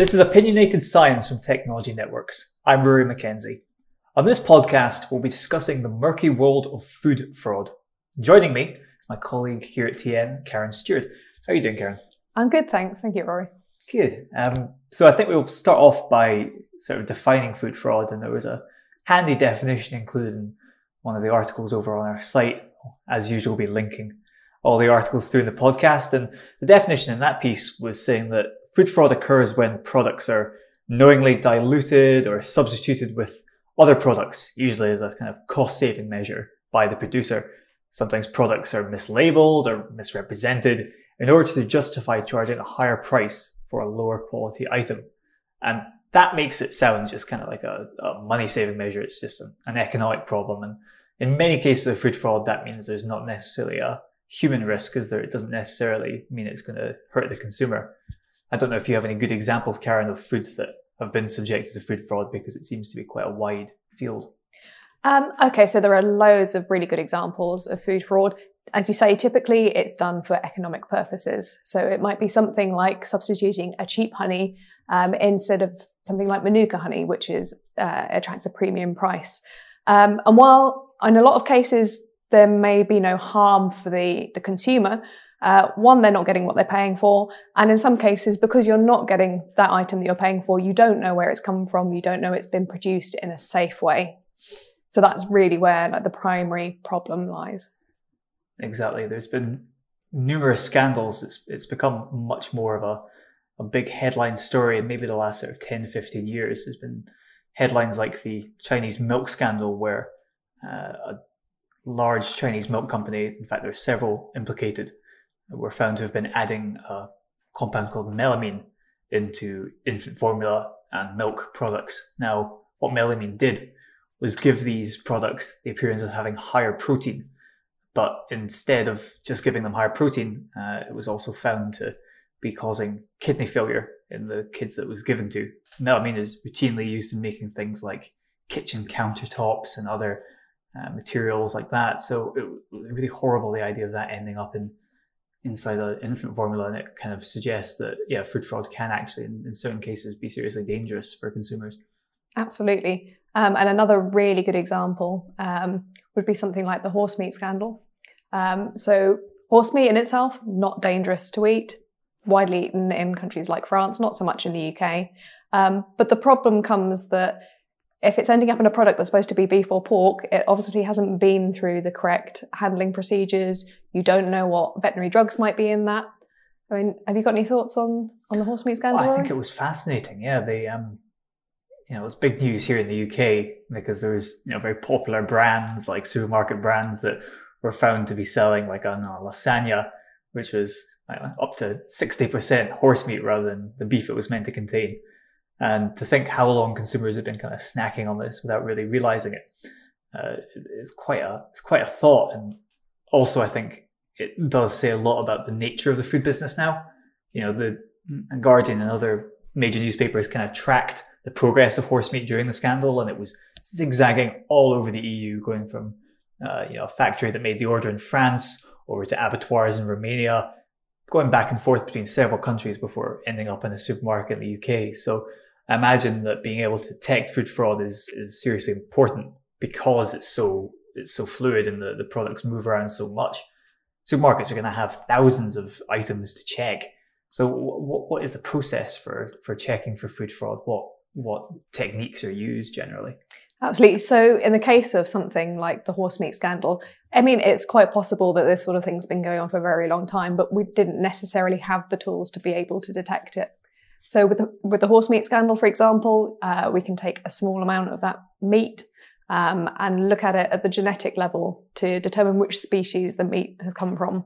This is Opinionated Science from Technology Networks. I'm Rory McKenzie. On this podcast, we'll be discussing the murky world of food fraud. Joining me is my colleague here at TN, Karen Stewart. How are you doing, Karen? I'm good, thanks. Thank you, Rory. Good. Um, so I think we'll start off by sort of defining food fraud, and there was a handy definition included in one of the articles over on our site. As usual, we'll be linking all the articles through in the podcast. And the definition in that piece was saying that food fraud occurs when products are knowingly diluted or substituted with other products, usually as a kind of cost saving measure by the producer. Sometimes products are mislabeled or misrepresented in order to justify charging a higher price for a lower quality item. And that makes it sound just kind of like a, a money saving measure. It's just an, an economic problem. And in many cases of food fraud, that means there's not necessarily a human risk, is there? It doesn't necessarily mean it's going to hurt the consumer. I don't know if you have any good examples, Karen, of foods that have been subjected to food fraud because it seems to be quite a wide field. Um, okay, so there are loads of really good examples of food fraud. As you say, typically it's done for economic purposes. So it might be something like substituting a cheap honey um, instead of something like Manuka honey, which is uh, attracts a premium price. Um, and while in a lot of cases there may be no harm for the, the consumer, uh, one, they're not getting what they're paying for. And in some cases, because you're not getting that item that you're paying for, you don't know where it's come from. You don't know it's been produced in a safe way. So that's really where like, the primary problem lies. Exactly. There's been numerous scandals. It's, it's become much more of a, a big headline story in maybe the last sort of 10, 15 years. There's been headlines like the Chinese milk scandal where uh, a large Chinese milk company, in fact, there are several implicated, were found to have been adding a compound called melamine into infant formula and milk products. Now, what melamine did was give these products the appearance of having higher protein. But instead of just giving them higher protein, uh, it was also found to be causing kidney failure in the kids that was given to. Melamine is routinely used in making things like kitchen countertops and other uh, materials like that. So it was really horrible, the idea of that ending up in inside an infant formula and it kind of suggests that yeah food fraud can actually in, in certain cases be seriously dangerous for consumers. Absolutely. Um, and another really good example um, would be something like the horse meat scandal. Um, so horse meat in itself not dangerous to eat widely eaten in countries like france not so much in the uk um, but the problem comes that if it's ending up in a product that's supposed to be beef or pork, it obviously hasn't been through the correct handling procedures. You don't know what veterinary drugs might be in that. I mean, have you got any thoughts on on the horse meat scandal? Well, I think it was fascinating. Yeah, the um, you know, it was big news here in the UK because there was you know very popular brands like supermarket brands that were found to be selling like a lasagna, which was know, up to sixty percent horse meat rather than the beef it was meant to contain. And to think how long consumers have been kind of snacking on this without really realizing it, uh, it's quite a it's quite a thought. And also, I think it does say a lot about the nature of the food business now. You know, the Guardian and other major newspapers kind of tracked the progress of horse meat during the scandal, and it was zigzagging all over the EU, going from uh, you know a factory that made the order in France over to abattoirs in Romania, going back and forth between several countries before ending up in a supermarket in the UK. So imagine that being able to detect food fraud is, is seriously important because it's so it's so fluid and the, the products move around so much. Supermarkets are going to have thousands of items to check. So what, what is the process for, for checking for food fraud? What, what techniques are used generally? Absolutely. So, in the case of something like the horse meat scandal, I mean, it's quite possible that this sort of thing's been going on for a very long time, but we didn't necessarily have the tools to be able to detect it. So with the, with the horse meat scandal, for example, uh, we can take a small amount of that meat um, and look at it at the genetic level to determine which species the meat has come from.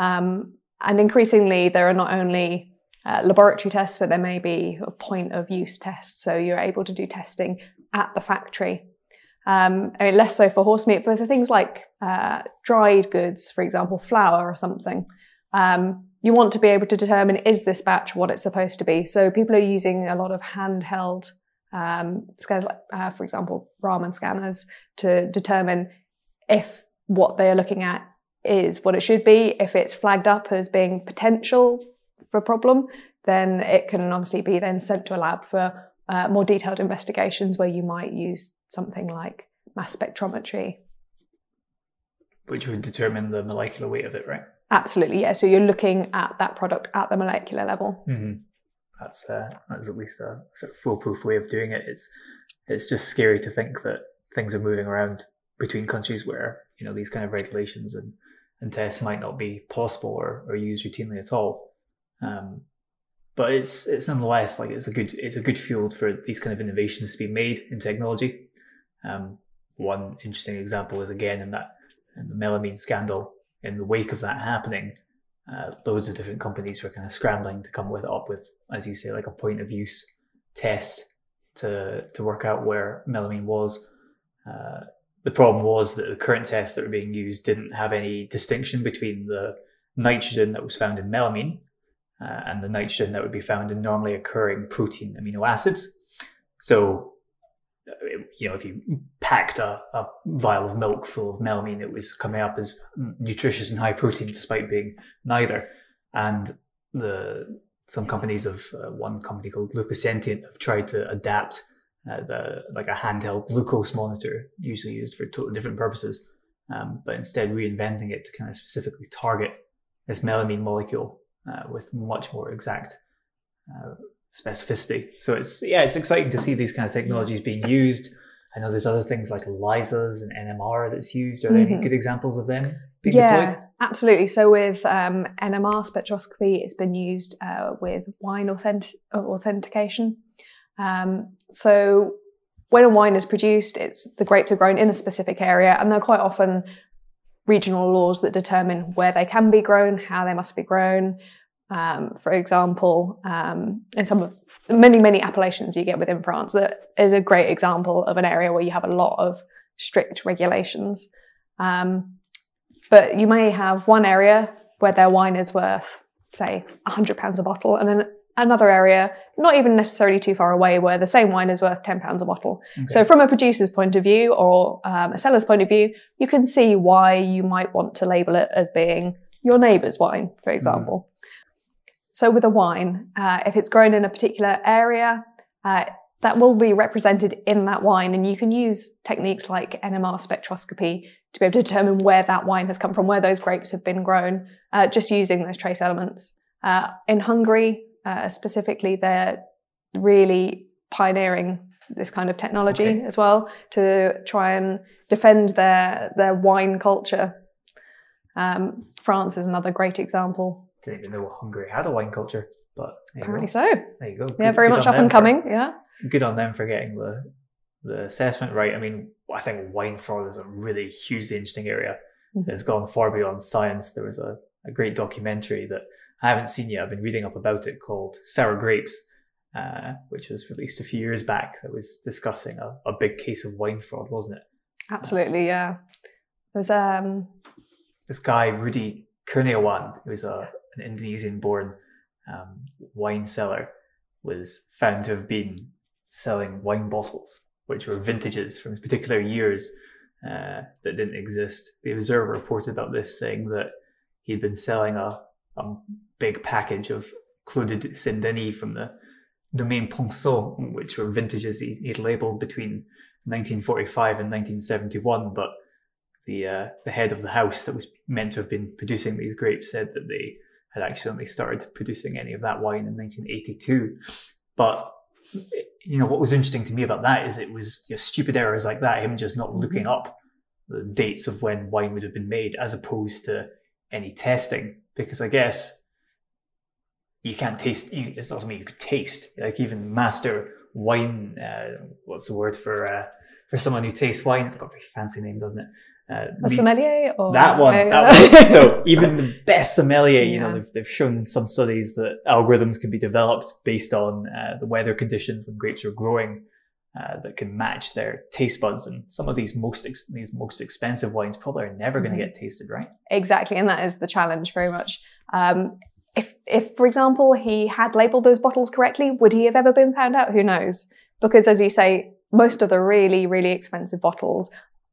Um, and increasingly, there are not only uh, laboratory tests, but there may be a point of use tests. So you're able to do testing at the factory. Um, I mean, less so for horse meat, but for things like uh, dried goods, for example, flour or something. Um, you want to be able to determine is this batch what it's supposed to be. So people are using a lot of handheld um, scanners, uh, for example, Raman scanners, to determine if what they are looking at is what it should be. If it's flagged up as being potential for a problem, then it can obviously be then sent to a lab for uh, more detailed investigations where you might use something like mass spectrometry. Which would determine the molecular weight of it, right? Absolutely, yeah. So you're looking at that product at the molecular level. Mm-hmm. That's uh, that's at least a sort of foolproof way of doing it. It's it's just scary to think that things are moving around between countries where you know these kind of regulations and, and tests might not be possible or, or used routinely at all. Um, but it's it's nonetheless like it's a good it's a good field for these kind of innovations to be made in technology. Um, one interesting example is again in that in the melamine scandal. In the wake of that happening, uh, loads of different companies were kind of scrambling to come with up with, as you say, like a point of use test to to work out where melamine was. Uh, the problem was that the current tests that were being used didn't have any distinction between the nitrogen that was found in melamine uh, and the nitrogen that would be found in normally occurring protein amino acids. So, you know, if you packed a, a vial of milk full of melamine, it was coming up as nutritious and high protein despite being neither. And the some companies of uh, one company called Glucosentient have tried to adapt uh, the like a handheld glucose monitor, usually used for totally different purposes, um, but instead reinventing it to kind of specifically target this melamine molecule uh, with much more exact uh, specificity. So it's yeah, it's exciting to see these kind of technologies being used. I know there's other things like ELISAs and NMR that's used. Are there mm-hmm. any good examples of them being yeah, deployed? Absolutely. So with um, NMR spectroscopy, it's been used uh, with wine authentic- authentication. Um, so when a wine is produced, it's the grapes are grown in a specific area, and they're quite often regional laws that determine where they can be grown, how they must be grown. Um, for example, um, in some of many many appellations you get within France, that is a great example of an area where you have a lot of strict regulations. Um, but you may have one area where their wine is worth, say, hundred pounds a bottle, and then another area, not even necessarily too far away, where the same wine is worth £10 a bottle. Okay. So, from a producer's point of view or um, a seller's point of view, you can see why you might want to label it as being your neighbour's wine, for example. Mm. So, with a wine, uh, if it's grown in a particular area, uh, that will be represented in that wine, and you can use techniques like NMR spectroscopy to be able to determine where that wine has come from, where those grapes have been grown, uh, just using those trace elements. Uh, in Hungary, uh, specifically, they're really pioneering this kind of technology okay. as well to try and defend their their wine culture. Um, France is another great example. Didn't even know Hungary had a wine culture, but apparently so. There you go. Yeah, good, very good much up and coming. For, yeah, good on them for getting the the assessment right. I mean, I think wine fraud is a really hugely interesting area. Mm-hmm. It's gone far beyond science. There was a, a great documentary that I haven't seen yet. I've been reading up about it called Sour Grapes, uh, which was released a few years back. That was discussing a, a big case of wine fraud, wasn't it? Absolutely, yeah. There's um this guy Rudi Kurniawan, who's a, an Indonesian-born um, wine seller, was found to have been selling wine bottles, which were vintages from particular years uh, that didn't exist. The Observer reported about this, saying that he'd been selling a, a big package of Clos Saint Denis from the Domaine Ponsot, which were vintages he, would labeled between 1945 and 1971. But the uh, the head of the house that was meant to have been producing these grapes said that they had actually only started producing any of that wine in 1982. But you know what was interesting to me about that is it was you know, stupid errors like that, him just not looking up the dates of when wine would have been made, as opposed to any testing. Because I guess you can't taste. You, it's not something you could taste. Like even master wine. Uh, what's the word for uh, for someone who tastes wine? It's got a very fancy name, doesn't it? Uh, a sommelier or that one. That one. so even the best sommelier, you yeah. know, they've, they've shown in some studies that algorithms can be developed based on uh, the weather conditions when grapes are growing. Uh, that can match their taste buds. And some of these most ex- these most expensive wines probably are never going to mm-hmm. get tasted, right? Exactly, and that is the challenge very much. Um, if, if, for example, he had labeled those bottles correctly, would he have ever been found out? Who knows? Because as you say, most of the really, really expensive bottles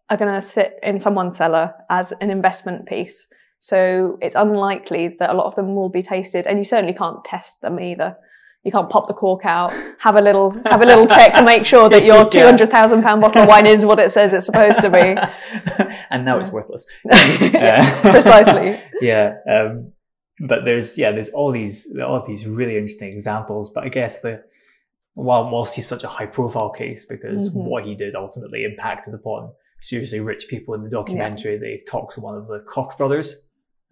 are going to sit in someone's cellar as an investment piece. So it's unlikely that a lot of them will be tasted, and you certainly can't test them either. You can't pop the cork out, have a little have a little check to make sure that your two hundred thousand pound bottle of wine is what it says it's supposed to be. and now it's worthless. Precisely. yeah. Um, but there's yeah, there's all these all these really interesting examples. But I guess the while whilst he's such a high profile case because mm-hmm. what he did ultimately impacted upon seriously rich people in the documentary. Yeah. They talk to one of the Koch brothers,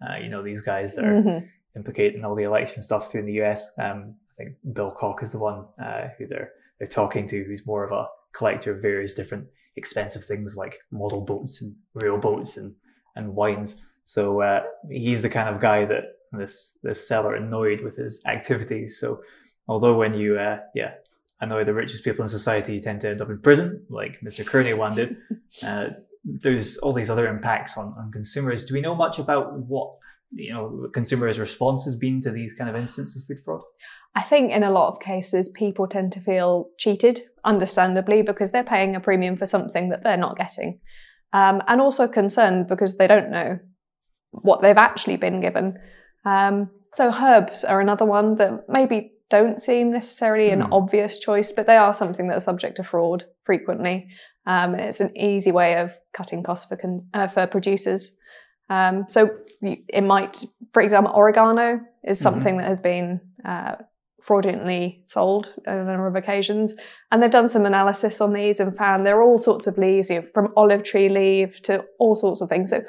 uh, you know, these guys that are mm-hmm. implicated in all the election stuff through in the US. Um, I think Bill Koch is the one uh, who they're they're talking to, who's more of a collector of various different expensive things like model boats and real boats and and wines. So uh, he's the kind of guy that this this seller annoyed with his activities. So although when you uh, yeah annoy the richest people in society, tend to end up in prison, like Mr. Kurniawan did. Uh, there's all these other impacts on, on consumers. Do we know much about what you know consumers' response has been to these kind of instances of food fraud? I think in a lot of cases, people tend to feel cheated, understandably, because they're paying a premium for something that they're not getting, um, and also concerned because they don't know what they've actually been given. Um, so herbs are another one that maybe don't seem necessarily an mm. obvious choice, but they are something that are subject to fraud frequently. Um, and it's an easy way of cutting costs for con- uh, for producers. Um, so it might, for example, oregano is mm-hmm. something mm-hmm. that has been uh, fraudulently sold on a number of occasions, and they've done some analysis on these and found there are all sorts of leaves, you know, from olive tree leaf to all sorts of things. So,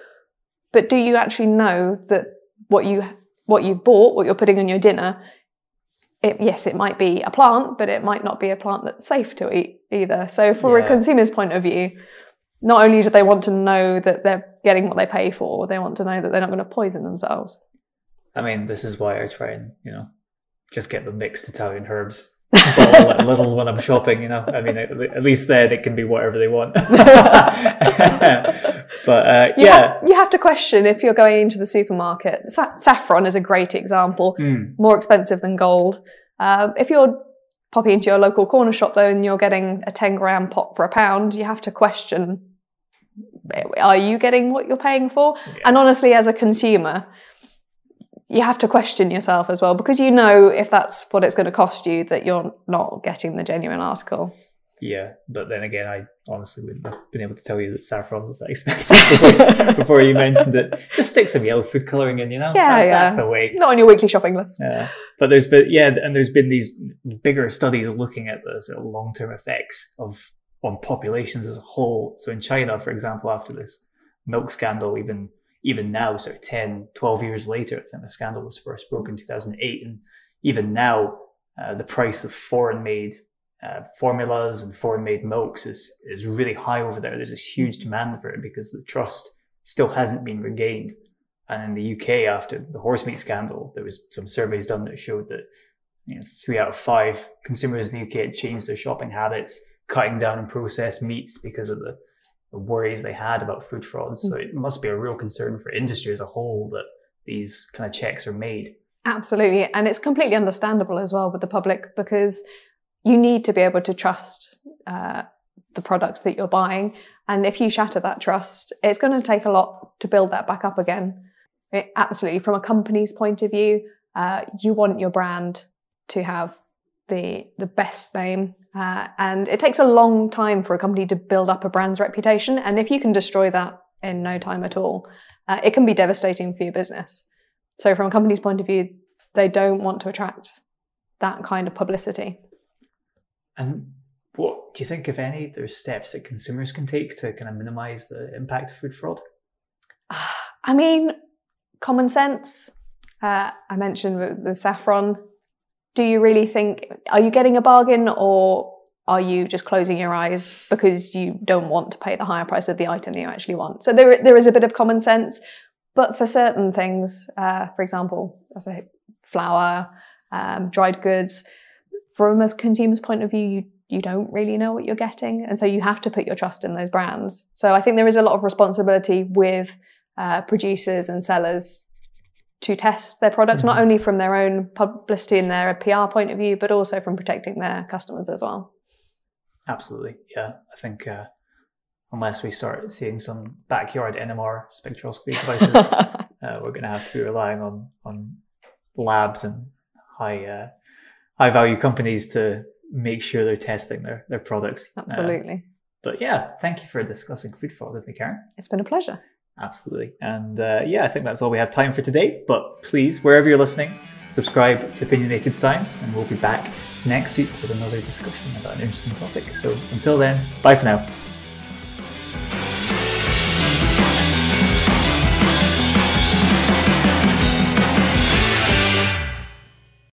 but do you actually know that what you what you've bought, what you're putting on your dinner, it, yes, it might be a plant, but it might not be a plant that's safe to eat either. So, for yeah. a consumer's point of view, not only do they want to know that they're getting what they pay for, they want to know that they're not going to poison themselves. I mean, this is why I try and, you know, just get the mixed Italian herbs. A little when I'm shopping, you know. I mean, at least there they can be whatever they want. but uh, you yeah, have, you have to question if you're going into the supermarket. Sa- saffron is a great example. Mm. More expensive than gold. Uh, if you're popping into your local corner shop though, and you're getting a 10 gram pot for a pound, you have to question: Are you getting what you're paying for? Yeah. And honestly, as a consumer, you have to question yourself as well because you know if that's what it's going to cost you that you're not getting the genuine article. Yeah, but then again, I honestly wouldn't have been able to tell you that saffron was that expensive before, before you mentioned it. Just stick some yellow food colouring in, you know? Yeah, that's, yeah. that's the way. Not on your weekly shopping list. Yeah. But there's been, yeah, and there's been these bigger studies looking at the sort of long-term effects of, on populations as a whole. So in China, for example, after this milk scandal, even even now, sort of 10, 12 years later, I think the scandal was first broken in 2008. And even now, uh, the price of foreign made uh, formulas and foreign made milks is, is really high over there. There's this huge demand for it because the trust still hasn't been regained. And in the UK, after the horse meat scandal, there was some surveys done that showed that you know, three out of five consumers in the UK had changed their shopping habits, cutting down on processed meats because of the the worries they had about food fraud. So it must be a real concern for industry as a whole that these kind of checks are made. Absolutely. And it's completely understandable as well with the public because you need to be able to trust uh, the products that you're buying. And if you shatter that trust, it's going to take a lot to build that back up again. It, absolutely. From a company's point of view, uh, you want your brand to have the the best name uh, and it takes a long time for a company to build up a brand's reputation. And if you can destroy that in no time at all, uh, it can be devastating for your business. So, from a company's point of view, they don't want to attract that kind of publicity. And what do you think, if any, there's steps that consumers can take to kind of minimize the impact of food fraud? I mean, common sense. Uh, I mentioned the saffron do you really think, are you getting a bargain or are you just closing your eyes because you don't want to pay the higher price of the item that you actually want? So there, there is a bit of common sense, but for certain things, uh, for example, flour, um, dried goods, from a consumer's point of view, you you don't really know what you're getting, and so you have to put your trust in those brands. So I think there is a lot of responsibility with uh, producers and sellers to test their products, mm-hmm. not only from their own publicity and their PR point of view, but also from protecting their customers as well. Absolutely, yeah. I think uh, unless we start seeing some backyard NMR spectroscopy devices, uh, uh, we're going to have to be relying on on labs and high uh, high value companies to make sure they're testing their their products. Uh, Absolutely. but yeah, thank you for discussing food fraud with me, Karen. It's been a pleasure. Absolutely. And uh, yeah, I think that's all we have time for today. But please, wherever you're listening, subscribe to Opinionated Science, and we'll be back next week with another discussion about an interesting topic. So until then, bye for now.